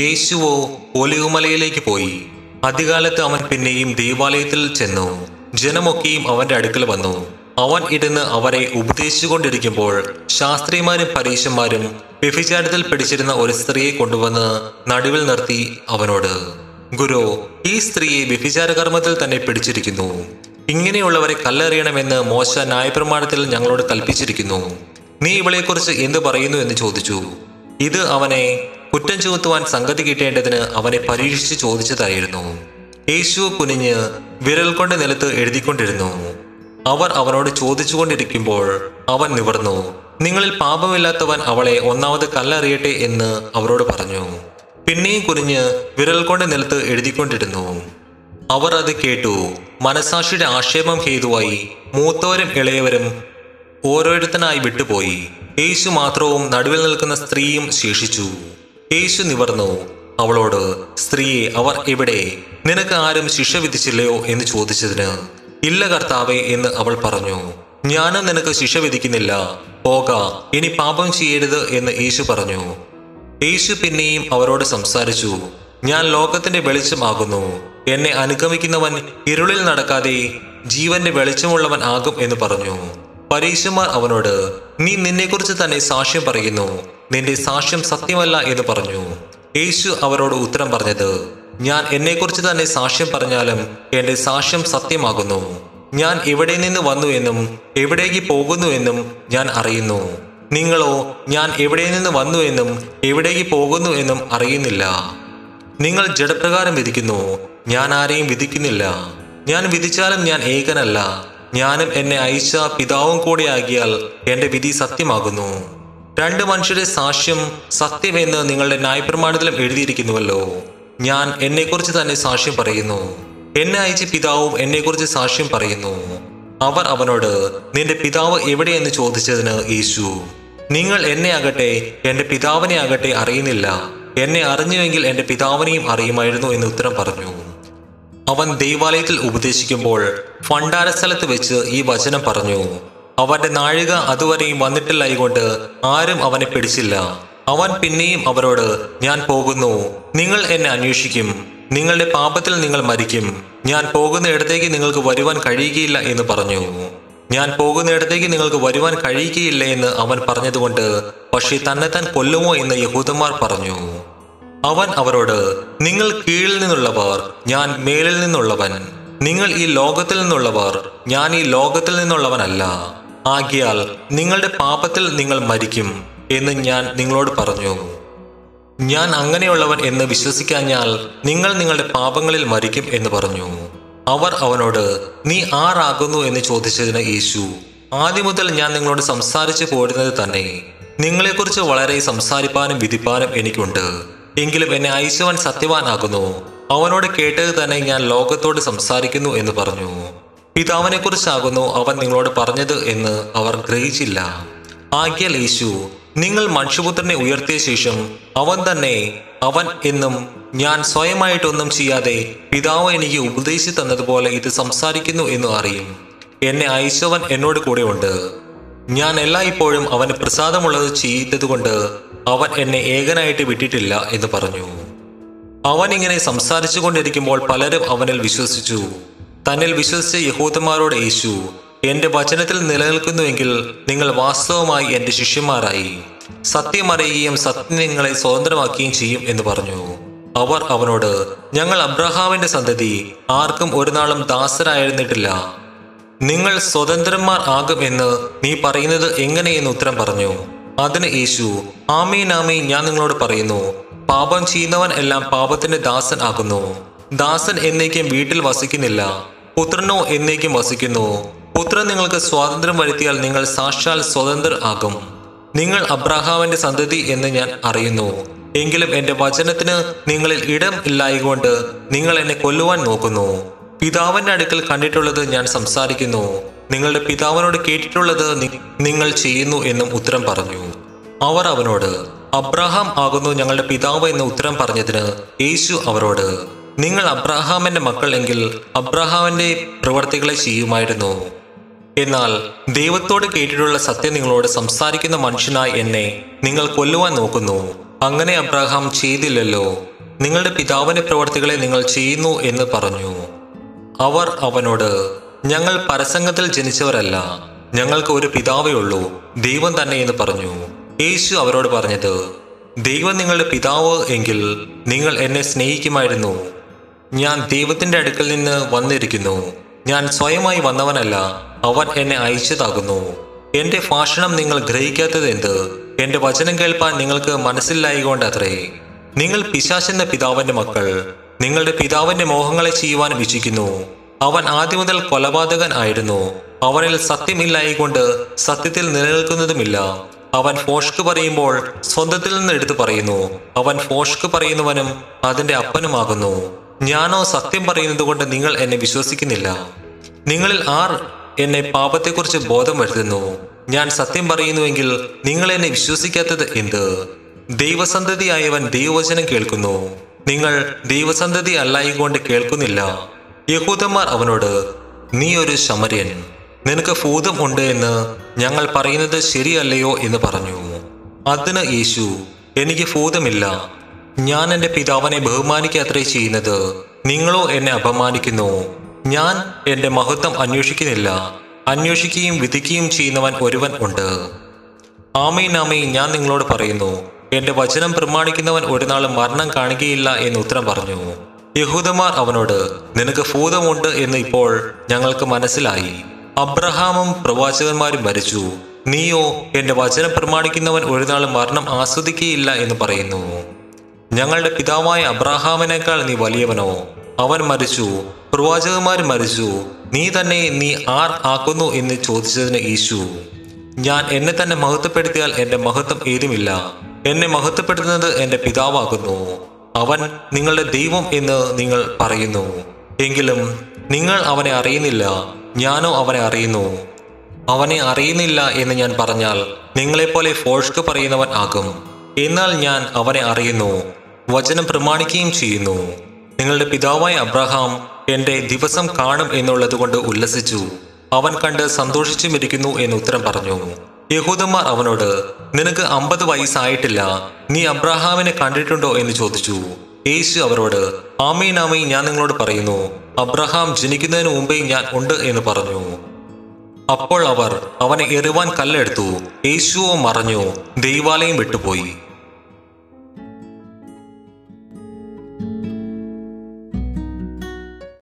യേശുവോ ഒലിവുമലയിലേക്ക് പോയി. അധികാലത്ത് അവൻ പിന്നെയും ദേവാലയത്തിൽ ചെന്നു. ജനമൊക്കെയും അവന്റെ അടുക്കൽ വന്നു. അവൻ ഇരുന്ന് അവരെ ഉപദേശിച്ചുകൊണ്ടിരിക്കുമ്പോൾ ശാസ്ത്രിമാരും പരീശന്മാരും വ്യഭിചാരത്തിൽ പിടിച്ചിരുന്ന ഒരു സ്ത്രീയെ കൊണ്ടുവന്ന് നടുവിൽ നിർത്തി അവനോട് ഗുരു ഈ സ്ത്രീയെ വ്യഭിചാരകർമ്മത്തിൽ തന്നെ പിടിച്ചിരിക്കുന്നു. ഇങ്ങനെയുള്ളവരെ കല്ലെറിയണമെന്ന് മോശ ന്യായപ്രമാണത്തിൽ ഞങ്ങളോട് കൽപ്പിച്ചിരിക്കുന്നു. നീ ഇവളെക്കുറിച്ച് എന്ത് പറയുന്നു? എന്ന് ചോദിച്ചു. ഇത് അവനെ കുറ്റം ചുമത്തുവാൻ സംഗതി കിട്ടേണ്ടതിന് അവനെ പരീക്ഷിച്ച് ചോദിച്ചതായിരുന്നു. യേശു കുനിഞ്ഞ് വിരൽ കൊണ്ട് നിലത്ത് എഴുതിക്കൊണ്ടിരുന്നു. അവർ അവനോട് ചോദിച്ചുകൊണ്ടിരിക്കുമ്പോൾ അവൻ നിവർന്നു. നിങ്ങളിൽ പാപമില്ലാത്തവൻ അവളെ ഒന്നാമത് കല്ലറിയട്ടെ എന്ന് അവരോട് പറഞ്ഞു. പിന്നെയും കുനിഞ്ഞ് വിരൽ കൊണ്ട് നിലത്ത് എഴുതിക്കൊണ്ടിരുന്നു. അവർ അത് കേട്ടു. മനസാക്ഷിയുടെ ആക്ഷേപം ഹേതുവായി മൂത്തവരും ഇളയവരും ഓരോരുത്തനായി വിട്ടുപോയി. യേശു മാത്രവും നടുവിൽ നിൽക്കുന്ന സ്ത്രീയും ശേഷിച്ചു. യേശു നിവർന്നു. അവളോട് സ്ത്രീയെ അവർ എവിടെ? നിനക്ക് ആരും ശിക്ഷ വിധിച്ചില്ലയോ? എന്ന് ചോദിച്ചതിന് ഇല്ല കർത്താവേ എന്ന് അവൾ പറഞ്ഞു. ഞാനും നിനക്ക് ശിക്ഷ വിധിക്കുന്നില്ല. പോക ഇനി പാപം ചെയ്യരുത് എന്ന് യേശു പറഞ്ഞു. യേശു പിന്നെയും അവരോട് സംസാരിച്ചു. ഞാൻ ലോകത്തിന്റെ വെളിച്ചമാകുന്നു. എന്നെ അനുഗമിക്കുന്നവൻ ഇരുളിൽ നടക്കാതെ ജീവന്റെ വെളിച്ചമുള്ളവൻ ആകും എന്ന് പറഞ്ഞു. പരീശന്മാർ അവനോട് നീ നിന്നെക്കുറിച്ച് തന്നെ സാക്ഷ്യം പറയുന്നു. നിന്റെ സാക്ഷ്യം സത്യമല്ല എന്ന് പറഞ്ഞു. യേശു അവരോട് ഉത്തരം പറഞ്ഞത് ഞാൻ എന്നെക്കുറിച്ച് തന്നെ സാക്ഷ്യം പറഞ്ഞാലും എന്റെ സാക്ഷ്യം സത്യമാകുന്നു. ഞാൻ എവിടെ നിന്ന് വന്നു എന്നും എവിടേക്ക് പോകുന്നു എന്നും ഞാൻ അറിയുന്നു. നിങ്ങളോ ഞാൻ എവിടെ നിന്ന് വന്നു എന്നും എവിടേക്ക് പോകുന്നു എന്നും അറിയുന്നില്ല. നിങ്ങൾ ജഡപ്രകാരം വിധിക്കുന്നു ഞാൻ ആരെയും വിധിക്കുന്നില്ല. ഞാൻ വിധിച്ചാലും ഞാൻ ഏകനല്ല. ഞാനും എന്നെ അയച്ച പിതാവും കൂടെ ആകിയാൽ എന്റെ വിധി സത്യമാകുന്നു. രണ്ട് മനുഷ്യരുടെ സാക്ഷ്യം സത്യമെന്ന് നിങ്ങളുടെ ന്യായപ്രമാണത്തിലും എഴുതിയിരിക്കുന്നുവല്ലോ. ഞാൻ എന്നെക്കുറിച്ച് തന്നെ സാക്ഷ്യം പറയുന്നു. എന്നെ അയച്ച പിതാവും എന്നെക്കുറിച്ച് സാക്ഷ്യം പറയുന്നു. അവർ അവനോട് നിന്റെ പിതാവ് എവിടെയെന്ന് ചോദിച്ചതിന് യേശു നിങ്ങൾ എന്നെ ആകട്ടെ എന്റെ പിതാവിനെ ആകട്ടെ അറിയുന്നില്ല. എന്നെ അറിഞ്ഞുവെങ്കിൽ എന്റെ പിതാവിനെയും അറിയുമായിരുന്നു എന്ന് ഉത്തരം പറഞ്ഞു. അവൻ ദൈവാലയത്തിൽ ഉപദേശിക്കുമ്പോൾ ഭണ്ഡാര സ്ഥലത്ത് വെച്ച് ഈ വചനം പറഞ്ഞു. അവന്റെ നാഴിക അതുവരെയും വന്നിട്ടില്ലായികൊണ്ട് ആരും അവനെ പിടിച്ചില്ല. അവൻ പിന്നെയും അവരോട് ഞാൻ പോകുന്നു. നിങ്ങൾ എന്നെ അന്വേഷിക്കും. നിങ്ങളുടെ പാപത്തിൽ നിങ്ങൾ മരിക്കും. ഞാൻ പോകുന്ന ഇടത്തേക്ക് നിങ്ങൾക്ക് വരുവാൻ കഴിയുകയില്ല എന്ന് പറഞ്ഞു. ഞാൻ പോകുന്നിടത്തേക്ക് നിങ്ങൾക്ക് വരുവാൻ കഴിയുകയില്ല എന്ന് അവൻ പറഞ്ഞതുകൊണ്ട് പക്ഷേ തന്നെ താൻ കൊല്ലുമോ എന്ന് യഹൂദന്മാർ പറഞ്ഞു. അവൻ അവരോട് നിങ്ങൾ കീഴിൽ നിന്നുള്ളവർ ഞാൻ മേലിൽ നിന്നുള്ളവൻ. നിങ്ങൾ ഈ ലോകത്തിൽ നിന്നുള്ളവർ ഞാൻ ഈ ലോകത്തിൽ നിന്നുള്ളവനല്ല. ആകിയാൽ നിങ്ങളുടെ പാപത്തിൽ നിങ്ങൾ മരിക്കും എന്ന് ഞാൻ നിങ്ങളോട് പറഞ്ഞു. ഞാൻ അങ്ങനെയുള്ളവൻ എന്ന് വിശ്വസിക്കാഞ്ഞാൽ നിങ്ങൾ നിങ്ങളുടെ പാപങ്ങളിൽ മരിക്കും എന്ന് പറഞ്ഞു. അവർ അവനോട് നീ ആറാകുന്നു എന്ന് ചോദിച്ചതിന് യേശു ആദ്യം മുതൽ ഞാൻ നിങ്ങളോട് സംസാരിച്ചു പോരുന്നത് തന്നെ. നിങ്ങളെക്കുറിച്ച് വളരെ സംസാരിപ്പാനും വിധിപ്പാനും എനിക്കുണ്ട്. എങ്കിലും എന്നെ അയച്ചവൻ സത്യവാനാകുന്നു. അവനോട് കേട്ടത് തന്നെ ഞാൻ ലോകത്തോട് സംസാരിക്കുന്നു എന്ന് പറഞ്ഞു. പിതാവിനെക്കുറിച്ചാകുന്നു അവൻ നിങ്ങളോട് പറഞ്ഞത് എന്ന് അവർ ഗ്രഹിച്ചില്ല. ആകിയാൽ യേശു നിങ്ങൾ മനുഷ്യപുത്രനെ ഉയർത്തിയ ശേഷം അവൻ തന്നെ അവൻ എന്നും ഞാൻ സ്വയമായിട്ടൊന്നും ചെയ്യാതെ പിതാവ് എനിക്ക് ഉപദേശിച്ചു തന്നതുപോലെ ഇത് സംസാരിക്കുന്നു എന്ന് അറിയും. എന്നെ അയച്ചവൻ എന്നോട് കൂടെ ഉണ്ട് ഞാൻ എല്ലാ ഇപ്പോഴും അവന് പ്രസാദമുള്ളത് ചെയ്തതുകൊണ്ട് അവൻ എന്നെ ഏകനായിട്ട് വിട്ടിട്ടില്ല എന്ന് പറഞ്ഞു. അവൻ ഇങ്ങനെ സംസാരിച്ചു കൊണ്ടിരിക്കുമ്പോൾ പലരും അവനിൽ വിശ്വസിച്ചു. തന്നിൽ വിശ്വസിച്ച യഹൂദന്മാരോട് യേശു എന്റെ വചനത്തിൽ നിലനിൽക്കുന്നുവെങ്കിൽ നിങ്ങൾ വാസ്തവമായി എന്റെ ശിഷ്യന്മാരായി. സത്യം അറിയുകയും സത്യം നിങ്ങളെ സ്വതന്ത്രമാക്കുകയും ചെയ്യും എന്ന് പറഞ്ഞു. അവർ അവനോട് ഞങ്ങൾ അബ്രഹാമിന്റെ സന്തതി ആർക്കും ഒരു നാളും ദാസരായിരുന്നിട്ടില്ല. നിങ്ങൾ സ്വതന്ത്രന്മാർ ആകും എന്ന് നീ പറയുന്നത് എങ്ങനെയെന്ന് ഉത്തരം പറഞ്ഞു. അതിന് യേശു ആമീൻ ആമീൻ ഞാൻ നിങ്ങളോട് പറയുന്നു. പാപം ചെയ്യുന്നവൻ എല്ലാം പാപത്തിന്റെ ദാസൻ ആകുന്നു. ദാസൻ എന്നേക്കും വീട്ടിൽ വസിക്കുന്നില്ല. പുത്രനോ എന്നേക്കും വസിക്കുന്നു. പുത്രൻ നിങ്ങൾക്ക് സ്വാതന്ത്ര്യം വരുത്തിയാൽ നിങ്ങൾ സാക്ഷാൽ സ്വതന്ത്ര ആകും. നിങ്ങൾ അബ്രഹാമിന്റെ സന്തതി എന്ന് ഞാൻ അറിയുന്നു. എങ്കിലും എന്റെ വചനത്തിന് നിങ്ങളിൽ ഇടം ഇല്ലായകൊണ്ട് നിങ്ങൾ എന്നെ കൊല്ലുവാൻ നോക്കുന്നു. പിതാവിന്റെ അടുക്കൽ കണ്ടിട്ടുള്ളത് ഞാൻ സംസാരിക്കുന്നു. നിങ്ങളുടെ പിതാവിനോട് കേട്ടിട്ടുള്ളത് നിങ്ങൾ ചെയ്യുന്നു എന്നും ഉത്തരം പറഞ്ഞു. അവർ അവനോട് അബ്രഹാം ആകുന്നു ഞങ്ങളുടെ പിതാവ് എന്ന് ഉത്തരം പറഞ്ഞതിന് യേശു അവരോട് നിങ്ങൾ അബ്രഹാമിന്റെ മക്കളെങ്കിൽ അബ്രഹാമിന്റെ പ്രവർത്തികളെ ചെയ്യുമായിരുന്നു. എന്നാൽ ദൈവത്തോട് കേട്ടിട്ടുള്ള സത്യം നിങ്ങളോട് സംസാരിക്കുന്ന മനുഷ്യനായി എന്നെ നിങ്ങൾ കൊല്ലുവാൻ നോക്കുന്നു. അങ്ങനെ അബ്രഹാം ചെയ്തില്ലല്ലോ. നിങ്ങളുടെ പിതാവിന്റെ പ്രവർത്തികളെ നിങ്ങൾ ചെയ്യുന്നു എന്ന് പറഞ്ഞു. അവർ അവനോട് ഞങ്ങൾ പരസംഗത്തിൽ ജനിച്ചവരല്ല. ഞങ്ങൾക്ക് ഒരു പിതാവേ ഉള്ളൂ. ദൈവം തന്നെ എന്ന് പറഞ്ഞു. യേശു അവരോട് പറഞ്ഞത് ദൈവം നിങ്ങളുടെ പിതാവ് എങ്കിൽ നിങ്ങൾ എന്നെ സ്നേഹിക്കുമായിരുന്നു. ഞാൻ ദൈവത്തിന്റെ അടുക്കൽ നിന്ന് വന്നിരിക്കുന്നു. ഞാൻ സ്വയമായി വന്നവനല്ല അവൻ എന്നെ അയച്ചതാകുന്നു. എന്റെ ഭാഷണം നിങ്ങൾ ഗ്രഹിക്കാത്തത് എന്ത്? എന്റെ വചനം കേൾപ്പാൻ നിങ്ങൾക്ക് മനസ്സിലായിക്കൊണ്ടത്രേ നിങ്ങൾ പിശാചെന്ന പിതാവിന്റെ മക്കൾ. നിങ്ങളുടെ പിതാവിന്റെ മോഹങ്ങളെ ചെയ്യുവാൻ ഇച്ഛിക്കുന്നു അവൻ ആദ്യം മുതൽ കൊലപാതകൻ ആയിരുന്നു. അവനിൽ സത്യമില്ലായിക്കൊണ്ട് സത്യത്തിൽ നിലനിൽക്കുന്നതുമില്ല. അവൻ ഫോഷ്ക്ക് പറയുമ്പോൾ സ്വന്തത്തിൽ നിന്ന് എടുത്തു പറയുന്നു. അവൻ ഫോഷ്ക്ക് പറയുന്നവനും അതിന്റെ അപ്പനുമാകുന്നു. ഞാനോ സത്യം പറയുന്നത് കൊണ്ട് നിങ്ങൾ എന്നെ വിശ്വസിക്കുന്നില്ല. നിങ്ങളിൽ ആർ എന്നെ പാപത്തെക്കുറിച്ച് ബോധം വരുത്തുന്നു? ഞാൻ സത്യം പറയുന്നുവെങ്കിൽ നിങ്ങൾ എന്നെ വിശ്വസിക്കാത്തത് എന്ത്? ദൈവസന്തതിയായവൻ ദൈവവചനം കേൾക്കുന്നു. നിങ്ങൾ ദൈവസന്തതി അല്ലായിക്കൊണ്ട് കേൾക്കുന്നില്ല. യഹൂദന്മാർ അവനോട് നീ ഒരു ശമര്യൻ. നിനക്ക് ഭൂതം ഉണ്ട് എന്ന് ഞങ്ങൾ പറയുന്നത് ശരിയല്ലയോ? എന്ന് പറഞ്ഞു. അതിന് യേശു എനിക്ക് ഭൂതമില്ല. ഞാൻ എന്റെ പിതാവിനെ ബഹുമാനിക്കാത്രേ ചെയ്യുന്നത്. നിങ്ങളോ എന്നെ അപമാനിക്കുന്നു. ഞാൻ എന്റെ മഹത്വം അന്വേഷിക്കുന്നില്ല. അന്വേഷിക്കുകയും വിധിക്കുകയും ചെയ്യുന്നവൻ ഒരുവൻ ഉണ്ട്. ആമയും ആമയും ഞാൻ നിങ്ങളോട് പറയുന്നു എന്റെ വചനം പ്രമാണിക്കുന്നവൻ ഒരു നാളും മരണം കാണുകയില്ല എന്ന് ഉത്തരം പറഞ്ഞു. യഹൂദന്മാർ അവനോട് നിനക്ക് ഭൂതമുണ്ട് എന്ന് ഇപ്പോൾ ഞങ്ങൾക്ക് മനസ്സിലായി. അബ്രഹാമും പ്രവാചകന്മാരും മരിച്ചു. നീയോ എന്റെ വചനം പ്രമാണിക്കുന്നവൻ ഒരു നാളും മരണം ആസ്വദിക്കുകയില്ല എന്ന് പറയുന്നു. ഞങ്ങളുടെ പിതാവായ അബ്രാഹാമിനേക്കാൾ നീ വലിയവനോ? അവൻ മരിച്ചു പ്രവാചകന്മാർ മരിച്ചു നീ തന്നെ നീ ആർ ആക്കുന്നു എന്ന് ചോദിച്ചതിന് യേശു ഞാൻ എന്നെ തന്നെ മഹത്വപ്പെടുത്തിയാൽ എന്റെ മഹത്വം ഏതുമില്ല. എന്നെ മഹത്വപ്പെടുത്തുന്നത് എന്റെ പിതാവാകുന്നു. അവൻ നിങ്ങളുടെ ദൈവം എന്ന് നിങ്ങൾ പറയുന്നു. എങ്കിലും നിങ്ങൾ അവനെ അറിയുന്നില്ല ഞാനോ അവനെ അറിയുന്നു. അവനെ അറിയുന്നില്ല എന്ന് ഞാൻ പറഞ്ഞാൽ നിങ്ങളെപ്പോലെ ഫോഴ്ക്ക് പറയുന്നവൻ ആകും. എന്നാൽ ഞാൻ അവനെ അറിയുന്നു. വചനം പ്രമാണിക്കുകയും ചെയ്യുന്നു. നിങ്ങളുടെ പിതാവായ അബ്രഹാം എന്റെ ദിവസം കാണും എന്നുള്ളത് കൊണ്ട് ഉല്ലസിച്ചു. അവൻ കണ്ട് സന്തോഷിച്ചും ഇരിക്കുന്നു എന്ന് ഉത്തരം പറഞ്ഞു. യഹൂദന്മാർ അവനോട് നിനക്ക് അമ്പത് വയസ്സായിട്ടില്ല. നീ അബ്രഹാമിനെ കണ്ടിട്ടുണ്ടോ? എന്ന് ചോദിച്ചു. യേശു അവരോട് ആമീൻ ആമീൻ ഞാൻ നിങ്ങളോട് പറയുന്നു. അബ്രഹാം ജനിക്കുന്നതിന് മുമ്പേ ഞാൻ ഉണ്ട് എന്ന് പറഞ്ഞു. അപ്പോൾ അവർ അവനെ എറിവാൻ കല്ലെടുത്തു. യേശുവോ മറഞ്ഞു. ദൈവാലയം വിട്ടുപോയി.